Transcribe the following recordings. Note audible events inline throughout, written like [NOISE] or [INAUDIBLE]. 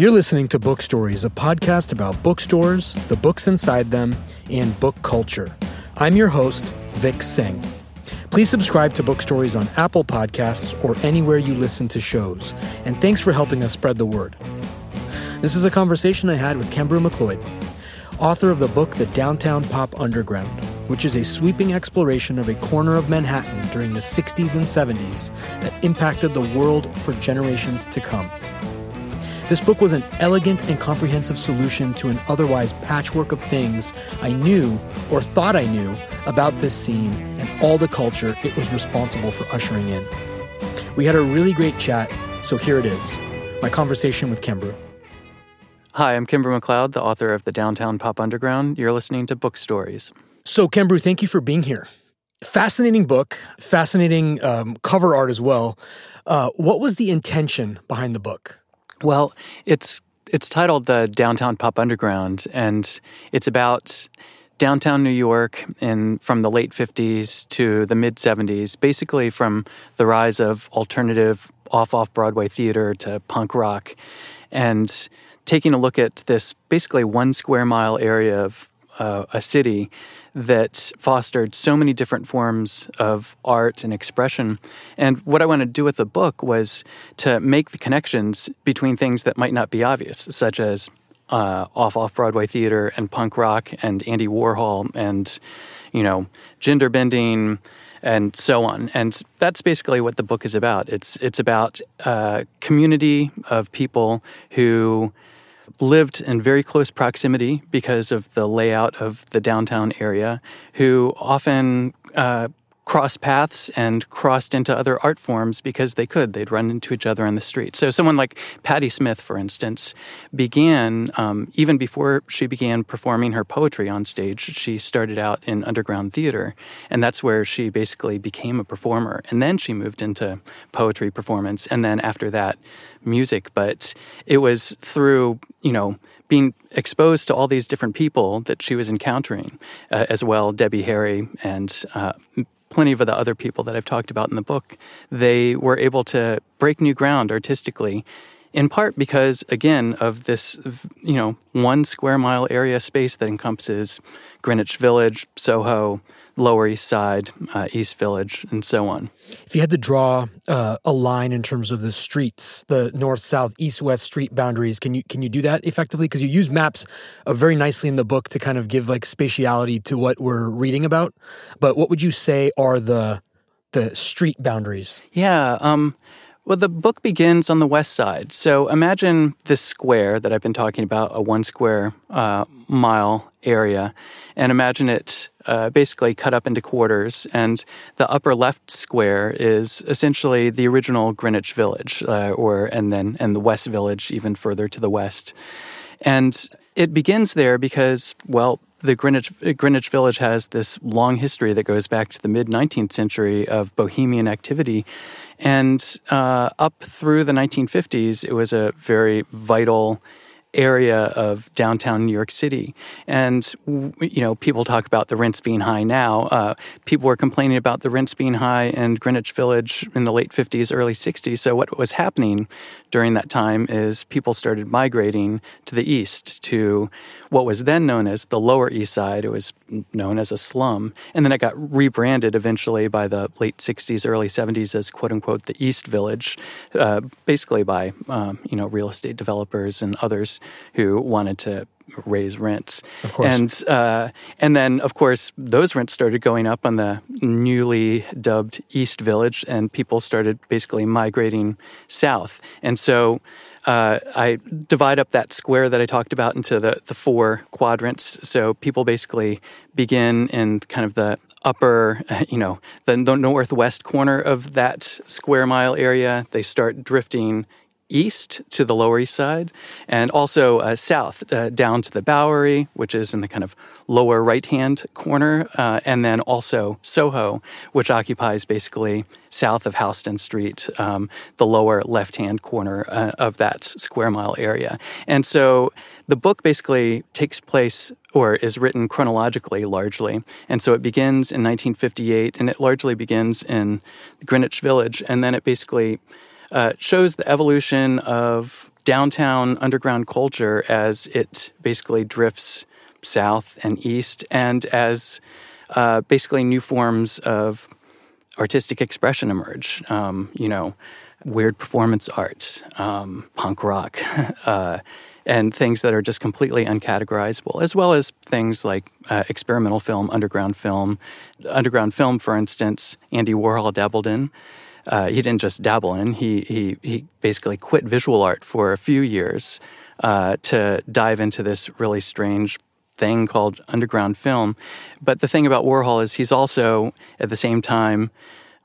You're listening to Book Stories, a podcast about bookstores, the books inside them, and book culture. I'm your host, Vic Singh. Please subscribe to Book Stories on Apple Podcasts or anywhere you listen to shows. And thanks for helping us spread the word. This is a conversation I had with Kembrew McLeod, author of the book The Downtown Pop Underground, which is a sweeping exploration of a corner of Manhattan during the 60s and 70s that impacted the world for generations to come. This book was an elegant and comprehensive solution to an otherwise patchwork of things I knew or thought I knew about this scene and all the culture it was responsible for ushering in. We had a really great chat, so here it is my conversation with Kembrew. Hi, I'm Kembrew McLeod, the author of The Downtown Pop Underground. You're listening to Book Stories. So, Kembrew, thank you for being here. Fascinating book, fascinating um, cover art as well. Uh, what was the intention behind the book? Well, it's it's titled the Downtown Pop Underground, and it's about downtown New York in from the late 50s to the mid 70s, basically from the rise of alternative off off Broadway theater to punk rock, and taking a look at this basically one square mile area of uh, a city that fostered so many different forms of art and expression. And what I wanted to do with the book was to make the connections between things that might not be obvious, such as uh, off off Broadway theater and punk rock and Andy Warhol and you know gender bending and so on. And that's basically what the book is about. It's it's about a community of people who lived in very close proximity because of the layout of the downtown area, who often uh, crossed paths and crossed into other art forms because they could. They'd run into each other on the street. So, someone like Patti Smith, for instance, began, um, even before she began performing her poetry on stage, she started out in underground theater. And that's where she basically became a performer. And then she moved into poetry performance. And then after that, music. But it was through, you know, being exposed to all these different people that she was encountering, uh, as well, Debbie Harry and uh, plenty of the other people that I've talked about in the book, they were able to break new ground artistically, in part because, again, of this, you know, one square mile area space that encompasses Greenwich Village, Soho, Lower East Side, uh, East Village, and so on. If you had to draw uh, a line in terms of the streets, the north, south, east, west street boundaries, can you can you do that effectively? Because you use maps uh, very nicely in the book to kind of give like spatiality to what we're reading about. But what would you say are the the street boundaries? Yeah. Um, well, the book begins on the west side. So imagine this square that I've been talking about, a one square uh, mile area, and imagine it uh, basically cut up into quarters. And the upper left square is essentially the original Greenwich Village, uh, or and then and the West Village even further to the west. And it begins there because, well, the Greenwich, Greenwich Village has this long history that goes back to the mid 19th century of bohemian activity. And uh, up through the 1950s, it was a very vital area of downtown New York City. And, you know, people talk about the rents being high now. Uh, people were complaining about the rents being high in Greenwich Village in the late 50s, early 60s. So, what was happening during that time is people started migrating to the east to what was then known as the Lower East Side. It was known as a slum. And then it got rebranded eventually by the late 60s, early 70s as quote unquote the East Village, uh, basically by, um, you know, real estate developers and others who wanted to raise rents. Of course. And, uh, and then, of course, those rents started going up on the newly dubbed East Village, and people started basically migrating south. And so uh, I divide up that square that I talked about into the, the four quadrants. So people basically begin in kind of the upper, [LAUGHS] you know, the, the northwest corner of that square mile area. They start drifting east to the Lower East Side, and also uh, south uh, down to the Bowery, which is in the kind of lower right hand corner, uh, and then also Soho, which occupies basically south of Houston Street, um, the lower left hand corner uh, of that square mile area. And so the book basically takes place or is written chronologically largely. And so it begins in 1958 and it largely begins in Greenwich Village, and then it basically uh, shows the evolution of downtown underground culture as it basically drifts south and east, and as uh, basically new forms of artistic expression emerge. Um, you know, weird performance art, um, punk rock, [LAUGHS] uh, and things that are just completely uncategorizable, as well as things like uh, experimental film, underground film. Underground film, for instance, Andy Warhol dabbled in. Uh, he didn't just dabble in; he he he basically quit visual art for a few years uh, to dive into this really strange thing called underground film. But the thing about Warhol is he's also at the same time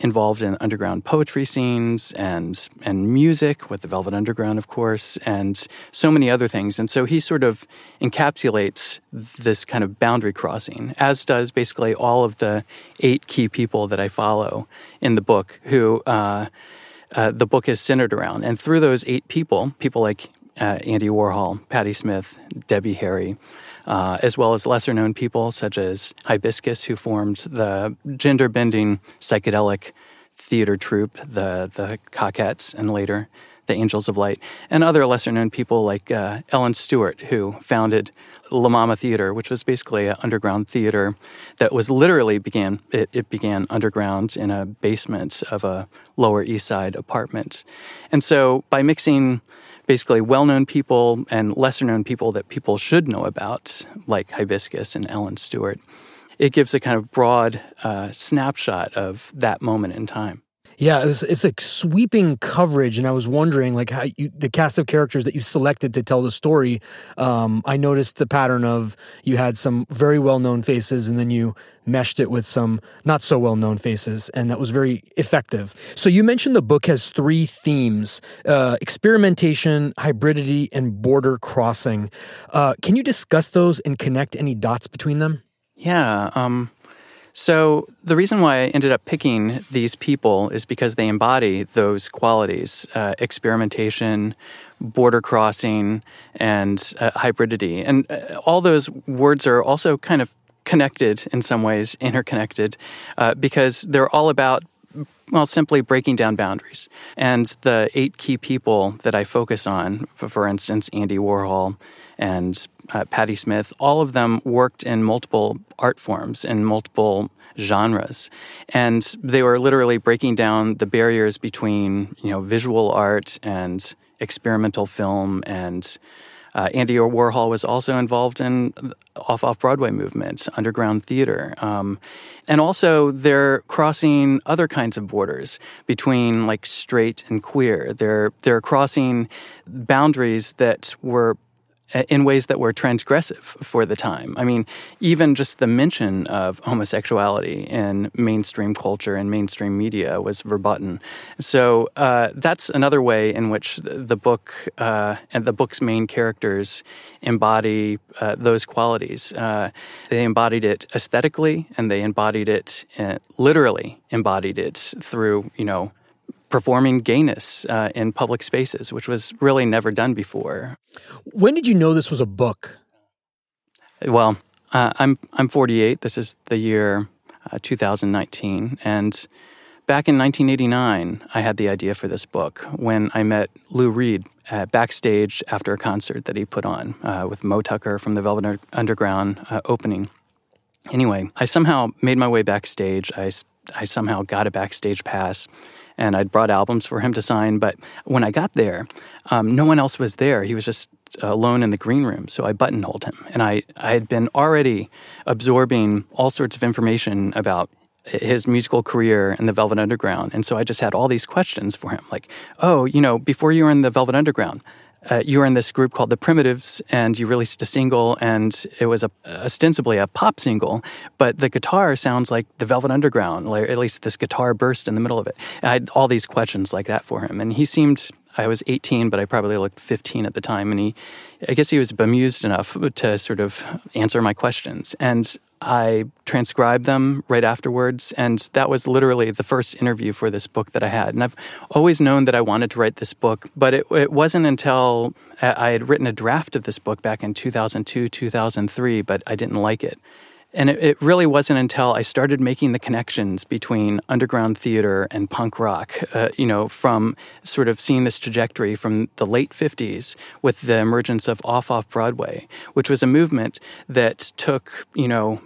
involved in underground poetry scenes and and music with the Velvet Underground, of course, and so many other things. And so he sort of encapsulates this kind of boundary crossing, as does basically all of the eight key people that I follow in the book, who uh, uh, the book is centered around. And through those eight people, people like uh, Andy Warhol, Patti Smith, Debbie Harry, uh, as well as lesser known people such as Hibiscus, who formed the gender bending psychedelic theater troupe, the, the Cockettes, and later the Angels of Light, and other lesser known people like uh, Ellen Stewart, who founded La Mama Theater, which was basically an underground theater that was literally began it, it, began underground in a basement of a Lower East Side apartment. And so by mixing basically well known people and lesser known people that people should know about, like Hibiscus and Ellen Stewart. It gives a kind of broad uh, snapshot of that moment in time. Yeah, it was, it's like sweeping coverage, and I was wondering, like, how you, the cast of characters that you selected to tell the story. Um, I noticed the pattern of you had some very well known faces, and then you meshed it with some not so well known faces, and that was very effective. So you mentioned the book has three themes: uh, experimentation, hybridity, and border crossing. Uh, can you discuss those and connect any dots between them? Yeah. Um, so, the reason why I ended up picking these people is because they embody those qualities uh, experimentation, border crossing, and uh, hybridity. And uh, all those words are also kind of connected in some ways, interconnected, uh, because they're all about well, simply breaking down boundaries. And the eight key people that I focus on, for, instance, Andy Warhol and uh, Patti Smith, all of them worked in multiple art forms in multiple genres, and they were literally breaking down the barriers between you know visual art and experimental film and uh, Andy Warhol was also involved in off off Broadway movement, underground theater, um, and also they're crossing other kinds of borders between like straight and queer. They're they're crossing boundaries that were in ways that were transgressive for the time. I mean, even just the mention of homosexuality in mainstream culture and mainstream media was verboten. So uh, that's another way in which the book uh, and the book's main characters embody uh, those qualities. Uh, they embodied it aesthetically, and they embodied it uh, literally embodied it through you know performing gayness uh, in public spaces, which was really never done before. When did you know this was a book? Well, uh, I'm I'm 48. This is the year uh, 2019, and back in 1989, I had the idea for this book when I met Lou Reed backstage after a concert that he put on uh, with Moe Tucker from the Velvet Underground uh, opening. Anyway, I somehow made my way backstage. I I somehow got a backstage pass and I'd brought albums for him to sign. But when I got there, um, no one else was there. He was just alone in the green room. So I buttonholed him. And I, I had been already absorbing all sorts of information about his musical career in the Velvet Underground. And so I just had all these questions for him like, oh, you know, before you were in the Velvet Underground, uh, you were in this group called the Primitives, and you released a single, and it was a, ostensibly a pop single, but the guitar sounds like the Velvet Underground, or at least this guitar burst in the middle of it. I had all these questions like that for him, and he seemed. I was 18, but I probably looked 15 at the time, and he, I guess he was bemused enough to sort of answer my questions. And I transcribed them right afterwards, and that was literally the first interview for this book that I had. And I've always known that I wanted to write this book, but it, it wasn't until I had written a draft of this book back in 2002, 2003, but I didn't like it. and it, it, really wasn't until I started making the connections between underground theater and punk rock, uh, you know, from sort of seeing this trajectory from the late 50s with the emergence of Off Off Broadway, which was a movement that took, you know,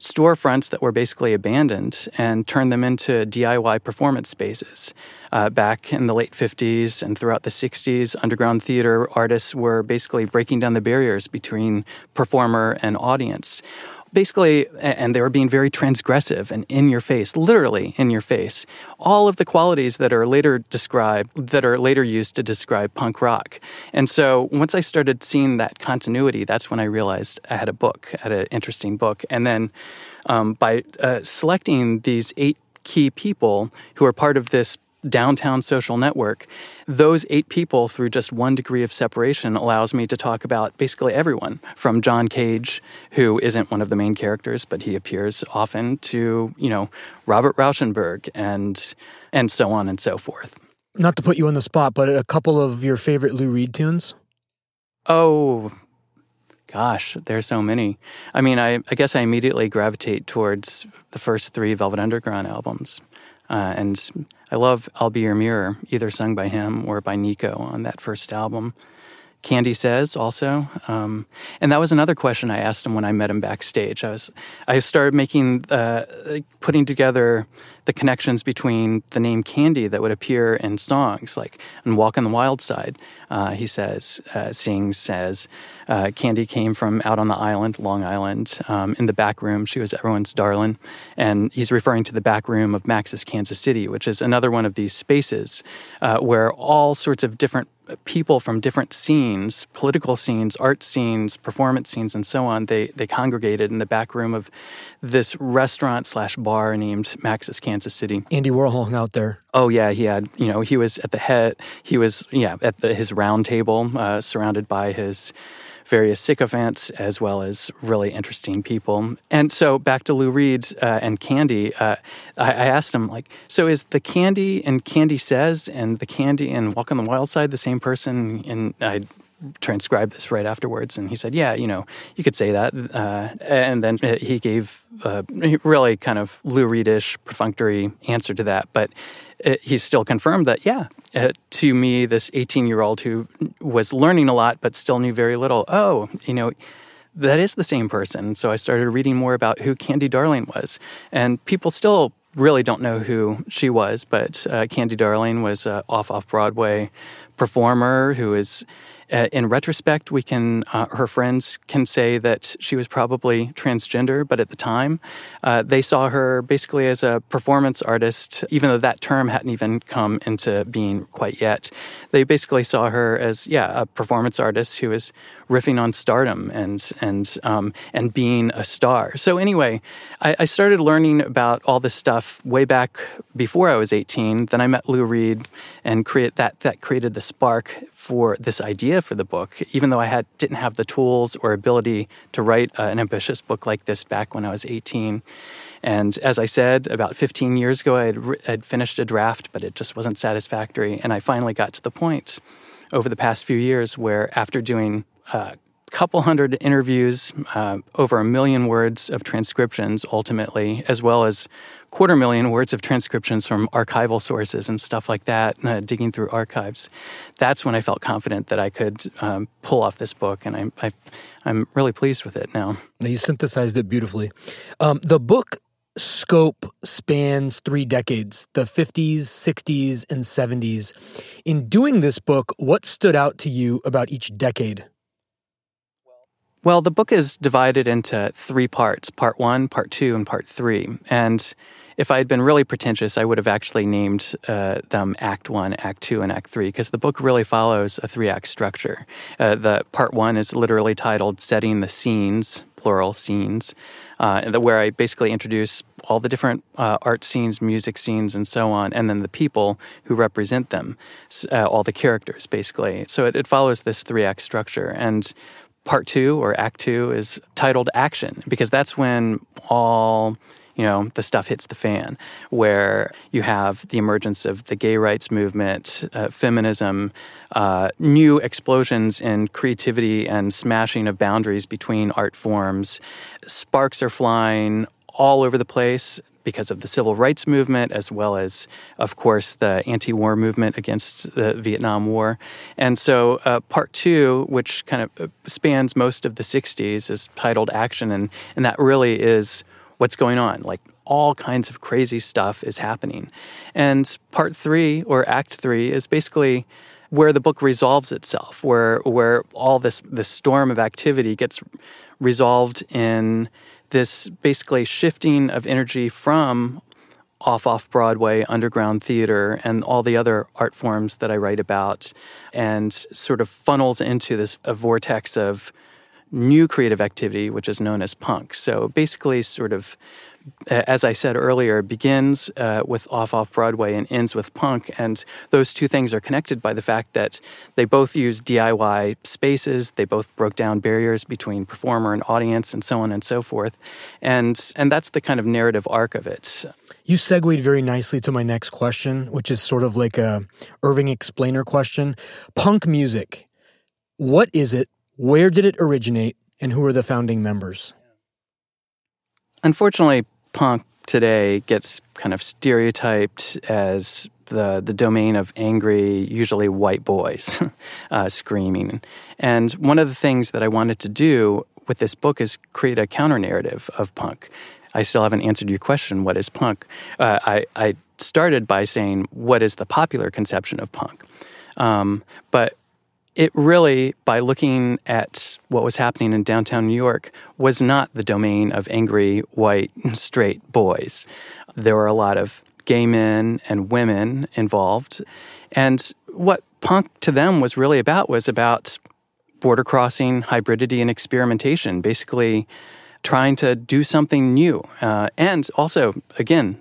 storefronts that were basically abandoned and turned them into DIY performance spaces. Uh, back in the late 50s and throughout the 60s, underground theater artists were basically breaking down the barriers between performer and audience basically, and they were being very transgressive and in your face, literally in your face. All of the qualities that are later described, that are later used to describe punk rock. And so once I started seeing that continuity, that's when I realized I had a book, I had an interesting book. And then um, by uh, selecting these eight key people who are part of this downtown social network, those eight people, through just one degree of separation, allows me to talk about basically everyone from John Cage, who isn't one of the main characters, but he appears often, to, you know, Robert Rauschenberg and, and so on and so forth. Not to put you on the spot, but a couple of your favorite Lou Reed tunes? Oh, gosh, there's so many. I mean, I, I guess I immediately gravitate towards the first three Velvet Underground albums. Uh, and I love I'll Be Your Mirror, either sung by him or by Nico on that first album. Candy says also, um, and that was another question I asked him when I met him backstage. I was I started making uh, putting together the connections between the name Candy that would appear in songs like "And Walk on the Wild Side." Uh, he says, uh, sings, says, uh, Candy came from out on the island, Long Island, um, in the back room. She was everyone's darling, and he's referring to the back room of Max's Kansas City, which is another one of these spaces uh, where all sorts of different people from different scenes, political scenes, art scenes, performance scenes, and so on, they they congregated in the back room of this restaurant slash bar named Max's Kansas City. Andy Warhol hung out there. Oh yeah, he had you know he was at the head. He was yeah at the, his round table, uh, surrounded by his various sycophants as well as really interesting people. And so back to Lou Reed uh, and Candy, uh, I, I, asked him like, so is the Candy and Candy Says and the Candy and Walk on the Wild Side the same person? And I transcribed this right afterwards, and he said, yeah, you know, you could say that. Uh, and then he gave a really kind of Lou Reedish perfunctory answer to that, but it, he's still confirmed that, yeah, uh, to me, this 18 year old who was learning a lot but still knew very little, oh, you know, that is the same person. So I started reading more about who Candy Darling was. And people still really don't know who she was, but uh, Candy Darling was an off off Broadway performer who is uh, in retrospect, we can uh, her friends can say that she was probably transgender, but at the time, uh, they saw her basically as a performance artist, even though that term hadn't even come into being quite yet. They basically saw her as yeah a performance artist who was riffing on stardom and and um, and being a star. So anyway, I, I started learning about all this stuff way back before I was 18. Then I met Lou Reed and create that that created the spark for this idea for the book, even though I had didn't have the tools or ability to write uh, an ambitious book like this back when I was 18. And as I said, about 15 years ago, I had, finished a draft, but it just wasn't satisfactory. And I finally got to the point over the past few years where, after doing a couple hundred interviews, uh, over a million words of transcriptions ultimately, as well as quarter million words of transcriptions from archival sources and stuff like that, uh, digging through archives. That's when I felt confident that I could um, pull off this book, and I, I, am really pleased with it now. You synthesized it beautifully. Um, the book scope spans three decades the 50s, 60s, and 70s. In doing this book, what stood out to you about each decade? Well, the book is divided into three parts part one, part two, and part three. And if I had been really pretentious, I would have actually named uh, them Act One, Act Two, and Act Three, because the book really follows a three act structure. Uh, the part one is literally titled Setting the Scenes, plural scenes, uh, where I basically introduce all the different uh, art scenes, music scenes, and so on, and then the people who represent them, uh, all the characters, basically. So it, it follows this three act structure. And part two or act two is titled action because that's when all you know, the stuff hits the fan, where you have the emergence of the gay rights movement, uh, feminism, uh, new explosions in creativity and smashing of boundaries between art forms. Sparks are flying all over the place because of the civil rights movement, as well as, of course, the anti war movement against the Vietnam War. And so, uh, part two, which kind of uh, spans most of the 60s, is titled Action, and, and that really is what's going on. Like, all kinds of crazy stuff is happening. And part three, or act three, is basically where the book resolves itself, where where all this this storm of activity gets resolved in this basically shifting of energy from off off Broadway, underground theater, and all the other art forms that I write about, and sort of funnels into this a vortex of new creative activity, which is known as punk. So basically, sort of as I said earlier, begins uh, with Off Off Broadway and ends with punk. And those two things are connected by the fact that they both use DIY spaces, they both broke down barriers between performer and audience, and so on and so forth. And, and that's the kind of narrative arc of it. You segued very nicely to my next question, which is sort of like a Irving explainer question. Punk music, what is it? Where did it originate? And who are the founding members? Unfortunately, punk today gets kind of stereotyped as the the domain of angry, usually white boys [LAUGHS] uh, screaming. And one of the things that I wanted to do with this book is create a counter narrative of punk. I still haven't answered your question. What is punk? Uh, I, I started by saying what is the popular conception of punk, um, but it really, by looking at what was happening in downtown New York, was not the domain of angry, white, [LAUGHS] straight boys. There were a lot of gay men and women involved. And what punk to them was really about was about border crossing, hybridity, and experimentation, basically trying to do something new. Uh, and also, again,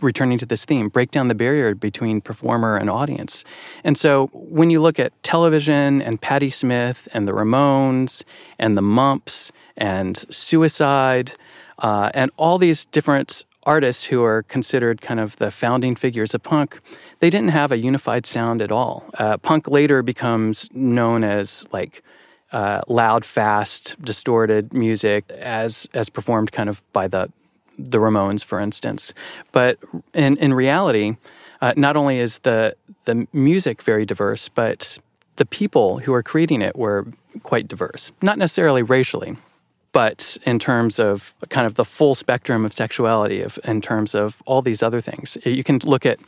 returning to this theme, break down the barrier between performer and audience. And so when you look at television and Patti Smith and the Ramones and the Mumps and Suicide uh, and all these different artists who are considered kind of the founding figures of punk, they didn't have a unified sound at all. Uh, punk later becomes known as like uh, loud, fast, distorted music as as performed kind of by the the Ramones, for instance. But in in reality, uh, not only is the the music very diverse, but the people who are creating it were quite diverse. Not necessarily racially, but in terms of kind of the full spectrum of sexuality, of in terms of all these other things. You can look at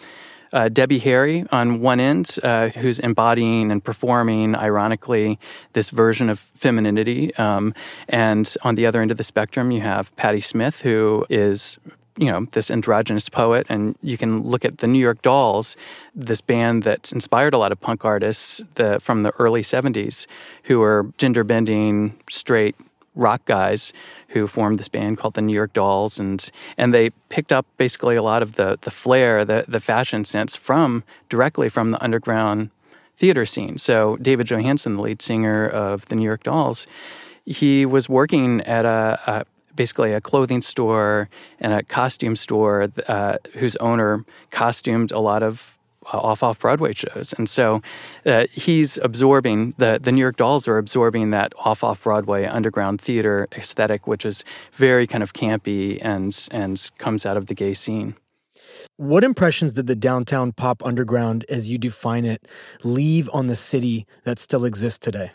uh, Debbie Harry on one end, uh, who's embodying and performing, ironically, this version of femininity. Um, and on the other end of the spectrum, you have Patti Smith, who is you know this androgynous poet and you can look at the new york dolls this band that inspired a lot of punk artists the, from the early 70s who were gender bending straight rock guys who formed this band called the New York Dolls, and and they picked up basically a lot of the the flair, the the fashion sense from directly from the underground theater scene. So David Johansen, the lead singer of the New York Dolls, he was working at a, a basically a clothing store and a costume store uh, whose owner costumed a lot of off off Broadway shows, and so uh, he's absorbing the the New York Dolls are absorbing that off off Broadway underground theater aesthetic, which is very kind of campy and and comes out of the gay scene. What impressions did the downtown pop underground, as you define it, leave on the city that still exists today?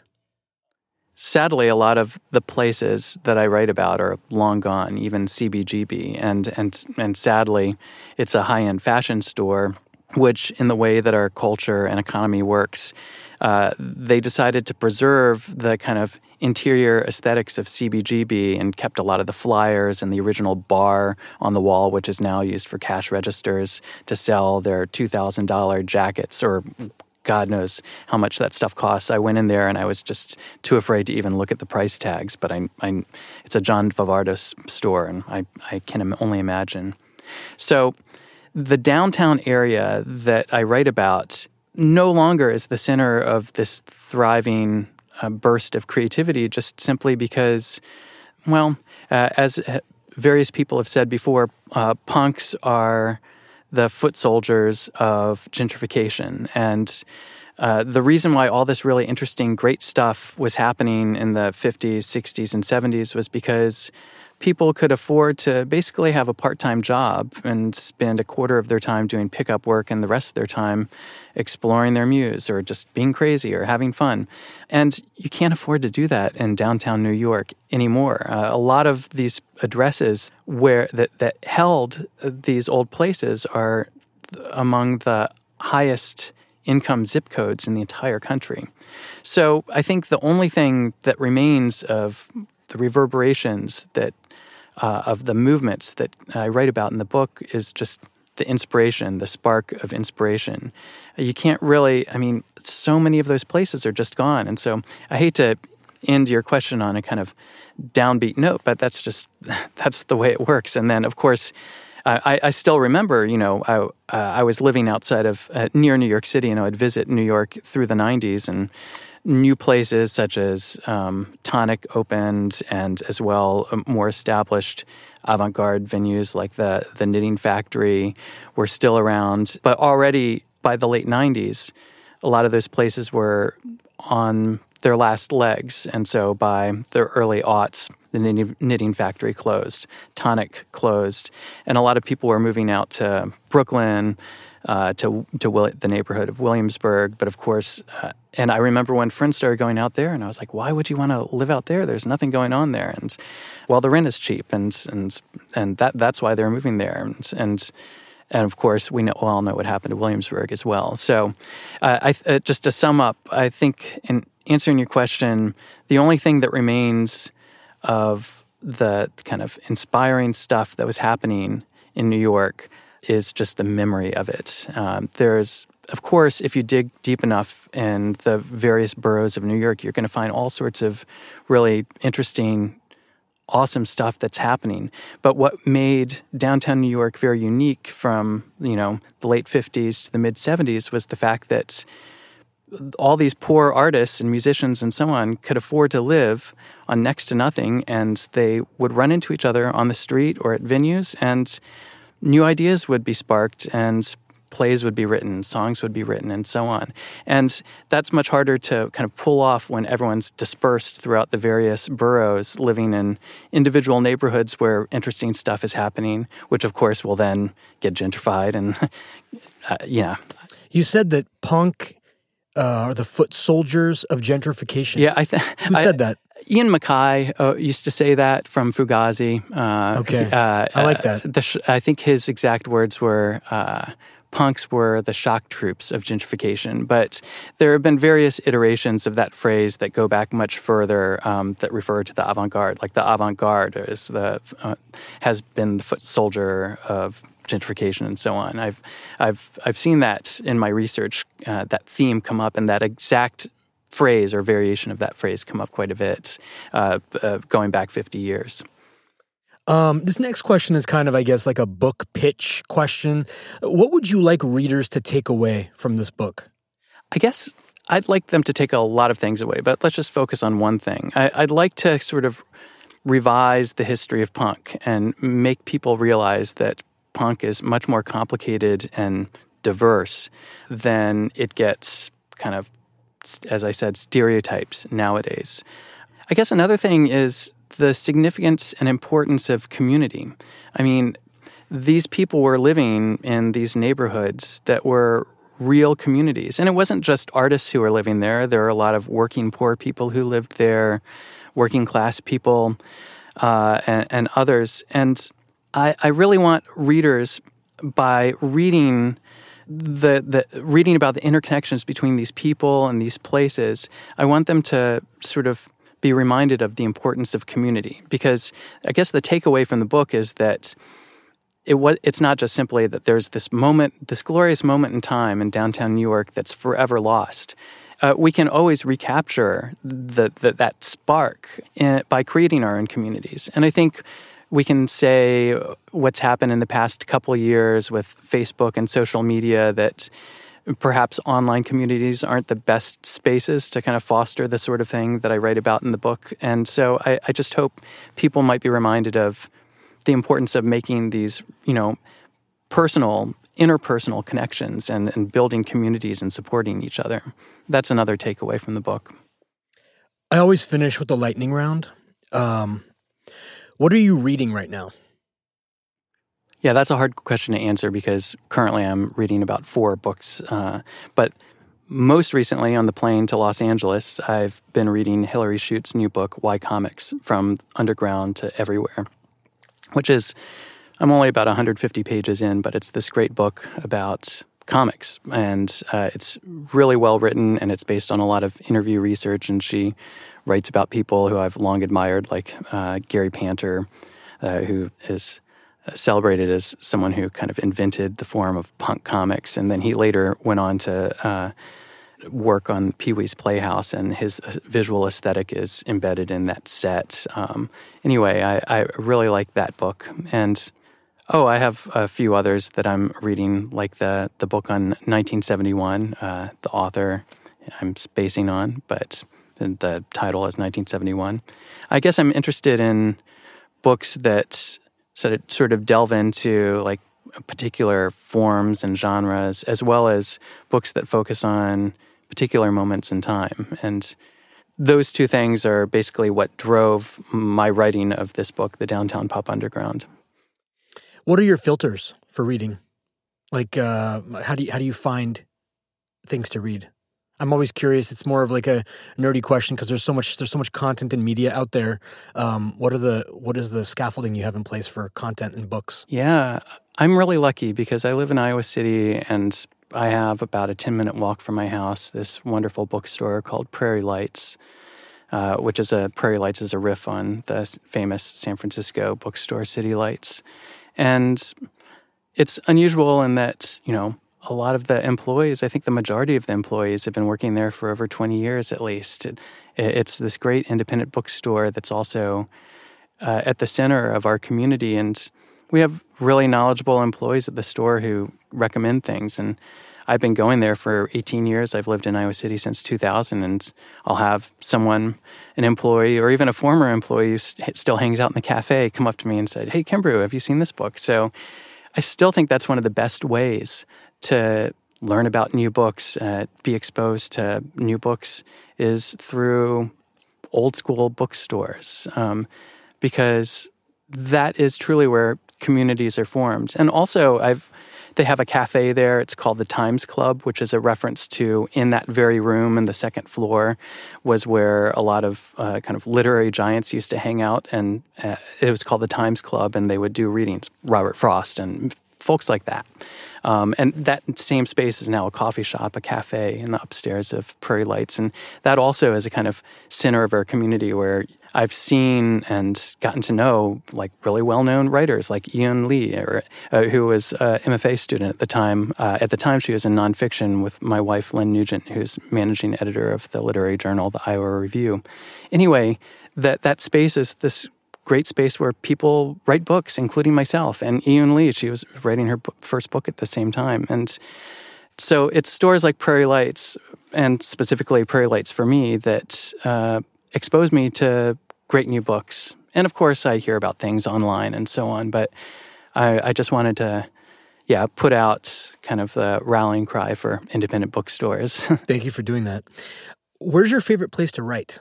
Sadly, a lot of the places that I write about are long gone, even CBGB, and and and sadly, it's a high end fashion store which, in the way that our culture and economy works, uh, they decided to preserve the kind of interior aesthetics of CBGB and kept a lot of the flyers and the original bar on the wall, which is now used for cash registers to sell their $2,000 jackets or God knows how much that stuff costs. I went in there and I was just too afraid to even look at the price tags. But I, I it's a John Varvatos store, and I, I can only imagine. So the downtown area that I write about no longer is the center of this thriving uh, burst of creativity, just simply because, well, uh, as various people have said before, uh, punks are the foot soldiers of gentrification. And uh, the reason why all this really interesting, great stuff was happening in the 50s, 60s, and 70s was because people could afford to basically have a part time job and spend a quarter of their time doing pickup work and the rest of their time exploring their muse or just being crazy or having fun. And you can't afford to do that in downtown New York anymore. Uh, a lot of these addresses where that, that held these old places are among the highest income zip codes in the entire country. So I think the only thing that remains of the reverberations that uh, of the movements that I write about in the book is just the inspiration, the spark of inspiration. You can't really, I mean, so many of those places are just gone. And so I hate to end your question on a kind of downbeat note, but that's just, [LAUGHS] that's the way it works. And then, of course, I, I still remember, you know, I, uh, I was living outside of, uh, near New York City, and I would visit New York through the 90s. And new places such as um, Tonic opened, and as well um, more established avant-garde venues like the the Knitting Factory were still around. But already by the late '90s, a lot of those places were on their last legs, and so by the early aughts, the knitting factory closed, Tonic closed, and a lot of people were moving out to Brooklyn, uh, to to the neighborhood of Williamsburg. But of course, uh, and I remember when friends started going out there, and I was like, "Why would you want to live out there? There's nothing going on there." And well, the rent is cheap, and and and that that's why they're moving there. And and and of course, we know, we all know what happened to Williamsburg as well. So, uh, I, uh, just to sum up, I think in answering your question, the only thing that remains of the kind of inspiring stuff that was happening in New York is just the memory of it. Um, there's, of course, if you dig deep enough in the various boroughs of New York, you're going to find all sorts of really interesting, awesome stuff that's happening. But what made downtown New York very unique from you know the late 50s to the mid 70s was the fact that all these poor artists and musicians and so on could afford to live on next to nothing and they would run into each other on the street or at venues and new ideas would be sparked and plays would be written, songs would be written, and so on. And that's much harder to kind of pull off when everyone's dispersed throughout the various boroughs, living in individual neighborhoods where interesting stuff is happening, which of course will then get gentrified. And, [LAUGHS] uh, yeah. You said that punk uh, are the foot soldiers of gentrification. Yeah, I think. Who said that? Ian MacKaye uh, used to say that from Fugazi. Uh, okay, uh, I like that. Uh, sh- I think his exact words were. Uh, punks were the shock troops of gentrification. But there have been various iterations of that phrase that go back much further um, that refer to the avant garde. Like the avant garde is the uh, has been the foot soldier of gentrification and so on. I've I've I've seen that in my research uh, that theme come up and that exact phrase or variation of that phrase come up quite a bit, uh, uh, going back 50 years. Um, this next question is kind of, I guess, like a book pitch question. What would you like readers to take away from this book? I guess I'd like them to take a lot of things away, but let's just focus on one thing. I, I'd like to sort of revise the history of punk and make people realize that punk is much more complicated and diverse than it gets kind of as I said, stereotypes nowadays. I guess another thing is the significance and importance of community. I mean, these people were living in these neighborhoods that were real communities. And it wasn't just artists who were living there, there were a lot of working poor people who lived there, working class people, uh, and, and, others. And I, I really want readers, by reading the, the reading about the interconnections between these people and these places, I want them to sort of be reminded of the importance of community because I guess the takeaway from the book is that it was it's not just simply that there's this moment, this glorious moment in time in downtown New York that's forever lost. Uh, we can always recapture the, the that spark in, by creating our own communities, and I think we can say what's happened in the past couple years with Facebook and social media that perhaps online communities aren't the best spaces to kind of foster the sort of thing that I write about in the book. And so I, I just hope people might be reminded of the importance of making these, you know, personal, interpersonal connections and, and building communities and supporting each other. That's another takeaway from the book. I always finish with the lightning round. Um, what are you reading right now? Yeah, that's a hard question to answer because currently I'm reading about four books. Uh, but most recently, on the plane to Los Angeles, I've been reading Hillary Chute's new book, Why Comics From Underground to Everywhere, which is, I'm only about 150 pages in, but it's this great book about comics. And uh, it's really well written and it's based on a lot of interview research. And she writes about people who I've long admired, like uh, Gary Panter, uh, who is celebrated as someone who kind of invented the form of punk comics. And then he later went on to uh, work on Pee Wee's Playhouse, and his uh, visual aesthetic is embedded in that set. Um, anyway, I, I, really like that book. And oh, I have a few others that I'm reading, like the, the book on 1971, uh, the author I'm spacing on, but the title is 1971. I guess I'm interested in books that sort of, sort of delve into like particular forms and genres, as well as books that focus on particular moments in time. And those two things are basically what drove my writing of this book, The Downtown Pop Underground. What are your filters for reading? Like, uh, how do you, how do you find things to read? I'm always curious. It's more of like a nerdy question because there's so much there's so much content and media out there. Um, what are the what is the scaffolding you have in place for content and books? Yeah, I'm really lucky because I live in Iowa City and I have about a 10 minute walk from my house this wonderful bookstore called Prairie Lights. Uh, which is a Prairie Lights is a riff on the famous San Francisco bookstore City Lights, and it's unusual in that you know a lot of the employees, I think the majority of the employees have been working there for over 20 years at least. It, it's this great independent bookstore that's also uh, at the center of our community. And we have really knowledgeable employees at the store who recommend things. And I've been going there for 18 years. I've lived in Iowa City since 2000, and I'll have someone, an employee, or even a former employee who still hangs out in the cafe, come up to me and said, "Hey, Kembrew, have you seen this book?" So I still think that's one of the best ways to learn about new books, uh, be exposed to new books, is through old school bookstores, um, because that is truly where communities are formed. And also, I've they have a cafe there. It's called the Times Club, which is a reference to in that very room in the second floor was where a lot of uh, kind of literary giants used to hang out, and uh, it was called the Times Club, and they would do readings. Robert Frost and folks like that. Um, and that same space is now a coffee shop, a cafe in the upstairs of Prairie Lights. And that also is a kind of center of our community where I've seen and gotten to know like really well-known writers like Yiyun Li, or, uh, who was MFA student at the time. Uh, at the time, she was in nonfiction with my wife, Lynn Nugent, who's managing editor of the literary journal, the Iowa Review. Anyway, that, that space is this great space where people write books, including myself and Yiyun Li. She was writing her first book at the same time. And so it's stores like Prairie Lights, and specifically Prairie Lights for me, that uh, expose me to great new books. And of course, I hear about things online and so on, but I, I just wanted to, yeah, put out kind of the rallying cry for independent bookstores. [LAUGHS] Thank you for doing that. Where's your favorite place to write?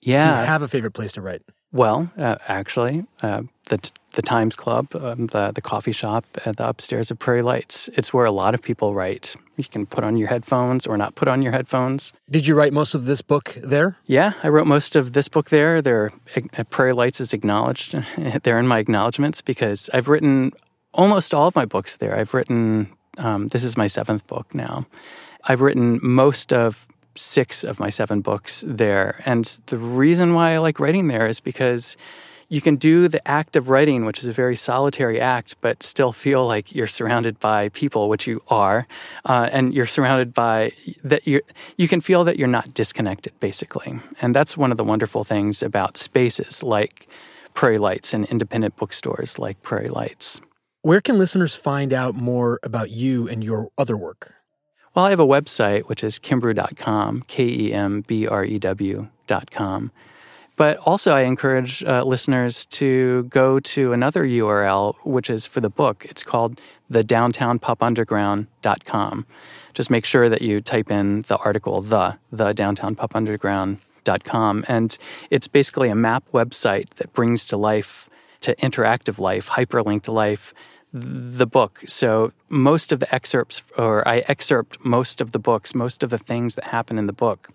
Yeah. Do you have a favorite place to write? Well, uh, actually, uh, the the Times Club, um, the the coffee shop at the upstairs of Prairie Lights. It's where a lot of people write. You can put on your headphones or not put on your headphones. Did you write most of this book there? Yeah, I wrote most of this book there. There, uh, Prairie Lights is acknowledged. [LAUGHS] They're in my acknowledgments because I've written almost all of my books there. I've written. Um, this is my seventh book now. I've written most of six of my seven books there. And the reason why I like writing there is because you can do the act of writing, which is a very solitary act, but still feel like you're surrounded by people, which you are, uh, and you're surrounded by that. You you can feel that you're not disconnected, basically, and that's one of the wonderful things about spaces like Prairie Lights and independent bookstores like Prairie Lights. Where can listeners find out more about you and your other work? Well, I have a website, which is kembrew.com, K E M B R E W.com. But also, I encourage uh, listeners to go to another URL, which is for the book. It's called thedowntownpopunderground.com. Just make sure that you type in the article, the, the downtownpopunderground.com. And it's basically a map website that brings to life, to interactive life, hyperlinked life, the book. So most of the excerpts, or I excerpt most of the books, most of the things that happen in the book,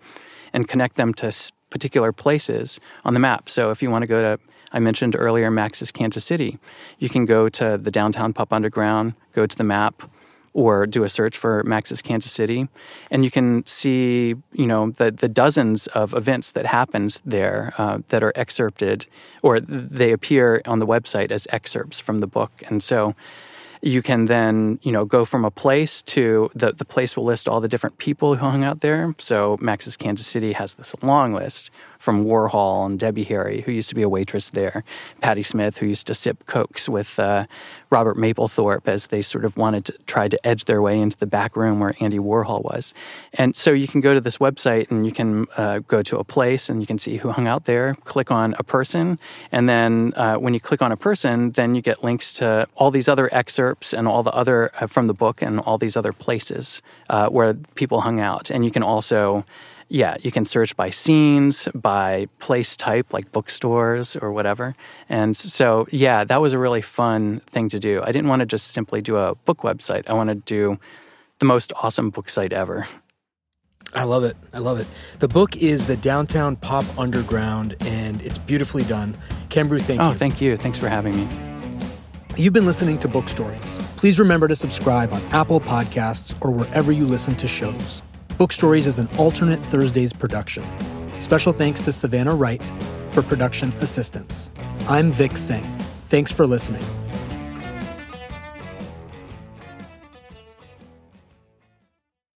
and connect them to particular places on the map. So if you want to go to, I mentioned earlier, Max's Kansas City, you can go to the downtown Pop Underground, go to the map, or do a search for Max's Kansas City, and you can see, you know, the the dozens of events that happens there uh, that are excerpted, or they appear on the website as excerpts from the book, and so you can then, you know, go from a place to the, the place will list all the different people who hung out there. So Max's Kansas City has this long list from Warhol and Debbie Harry, who used to be a waitress there, Patti Smith, who used to sip cokes with uh, Robert Mapplethorpe as they sort of wanted to try to edge their way into the back room where Andy Warhol was. And so you can go to this website and you can uh, go to a place and you can see who hung out there, click on a person, and then uh, when you click on a person, then you get links to all these other excerpts and all the other uh, from the book and all these other places uh, where people hung out. And you can also yeah, you can search by scenes, by place type, like bookstores or whatever. And so, yeah, that was a really fun thing to do. I didn't want to just simply do a book website, I wanted to do the most awesome book site ever. I love it. I love it. The book is The Downtown Pop Underground, and it's beautifully done. Kembrew, thank oh, you. Oh, thank you. Thanks for having me. You've been listening to Book Stories. Please remember to subscribe on Apple Podcasts or wherever you listen to shows. Book Stories is an alternate Thursdays production. Special thanks to Savannah Wright for production assistance. I'm Vic Singh. Thanks for listening.